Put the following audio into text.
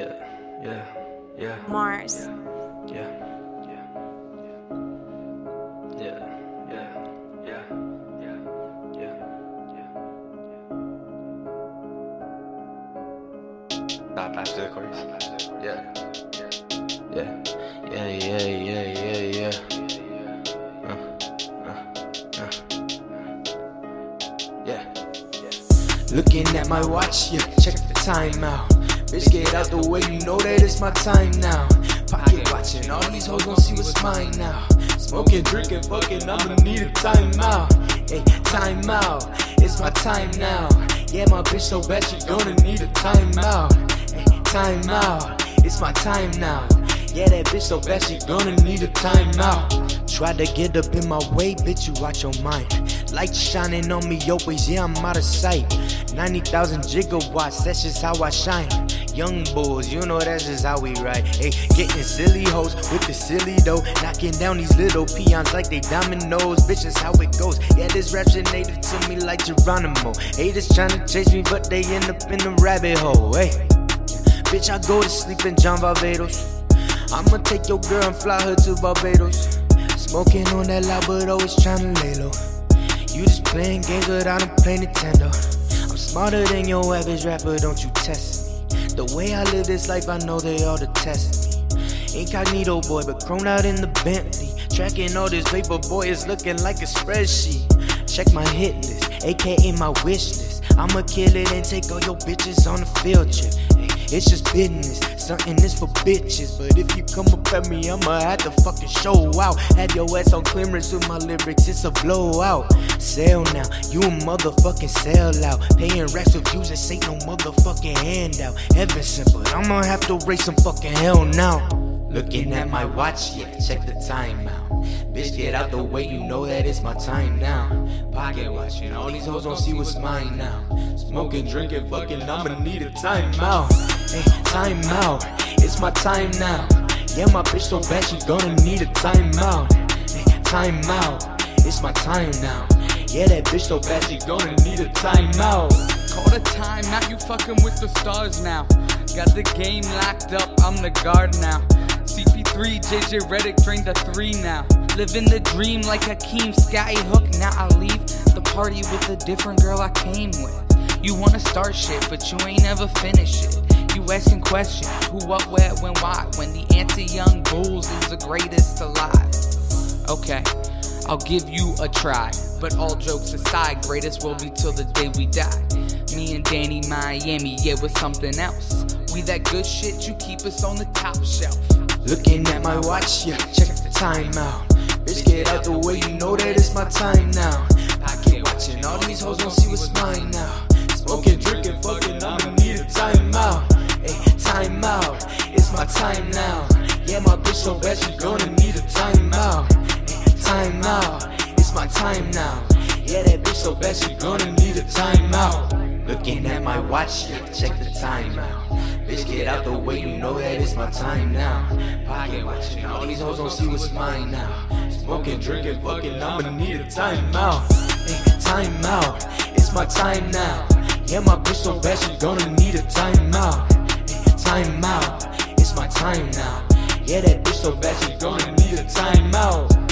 Yeah. Yeah. Marz. Yeah. Yeah. Yeah. Yeah. Yeah. Yeah. Yeah. Yeah. Stop after the chorus. Yeah. Yeah. Yeah. Yeah. Yeah. Yeah. Yeah. Uh, uh, uh. Yeah. Looking at my watch, yeah, check the time out. Bitch, get out the way, you know that it's my time now. Pocket watching, all these hoes gon' see what's mine now. Smoking, drinking, fucking, I'ma need a time out. Hey, time out, it's my time now. Yeah, my bitch so bad, she gonna need a time out. Hey, time out, it's my time now. Yeah, that bitch so bad, she gonna need a time out. Try to get up in my way, bitch, you watch your mind. Light shining on me always, yeah, I'm out of sight. 90,000 gigawatts, that's just how I shine. Yung Buhls, you know that's just how we ride. Hey, getting silly hoes with the silly dough. Knocking down these little peons like they dominoes. Bitch, that's how it goes. Yeah, this rap's native to me like Geronimo. Haters trying to chase me, but they end up in the rabbit hole. Hey, bitch, I go to sleep in John Barbados. I'ma take your girl and fly her to Barbados. Smoking on that loud, but always trying to lay low. You just playing games but I don't play Nintendo. I'm smarter than your average rapper, don't you test. The way I live this life, I know they all detest me. Incognito boy, but grown out in the Bentley. Tracking all this paper, boy, it's looking like a spreadsheet. Check my hit list, aka my wish list. I'ma kill it and take all your bitches on a field trip. It's just business, something is for bitches. But if you come up at me, I'ma have to fucking show out. Have your ass on clearance with my lyrics, it's a blowout. Sell now, you a motherfucking sell out. Paying racks with views, this ain't no motherfucking handout. Heaven sent, but I'ma have to raise some fucking hell now. Looking at my watch, yeah, check the time out. Bitch, get out the way, you know that it's my time now. Pocket watching, all these hoes don't see what's mine now. Smoking, drinking, fucking, I'ma need a time out. Hey, time out, it's my time now. Yeah, my bitch so bad, she gonna need a time out. Hey, time out, it's my time now. Yeah, that bitch so bad, she gonna need a time out. Call the time out, you fucking with the stars now. Got the game locked up, I'm the guard now. CP3, JJ Redick drained the three now. Living the dream like Hakeem Skyhook. Now I leave the party with a different girl I came with. You wanna start shit, but you ain't ever finish it. You asking questions, who, what, where, when, why? When the answer, Yung Buhls, is the greatest alive. Okay, I'll give you a try. But all jokes aside, greatest will be till the day we die. Me and Danny Miami, yeah, with something else. We that good shit, you keep us on the top shelf. Looking at my watch, yeah, check the time out. Bitch, get out the way, you know that it's my time now. I keep watching, all these hoes don't see what's mine now. Smoking, drinking, fucking, I'ma need a time out. Hey, time out, it's my time now. Yeah, my bitch so bad, she gonna need a time out. Hey, time out, it's my time now. Yeah, that bitch so bad, she gonna need a time out. Looking at my watch, yeah, check the time out. Bitch, get out the way, you know that it's my time now. Pocket watching, all these hoes don't see what's mine now. Smoking, drinking, fucking, I'ma need a time out. Hey, time out, it's my time now. Yeah, my bitch so bad, she gonna need a time out. Hey, time out, it's my time now. Yeah, that bitch so bad, she gonna need a time out.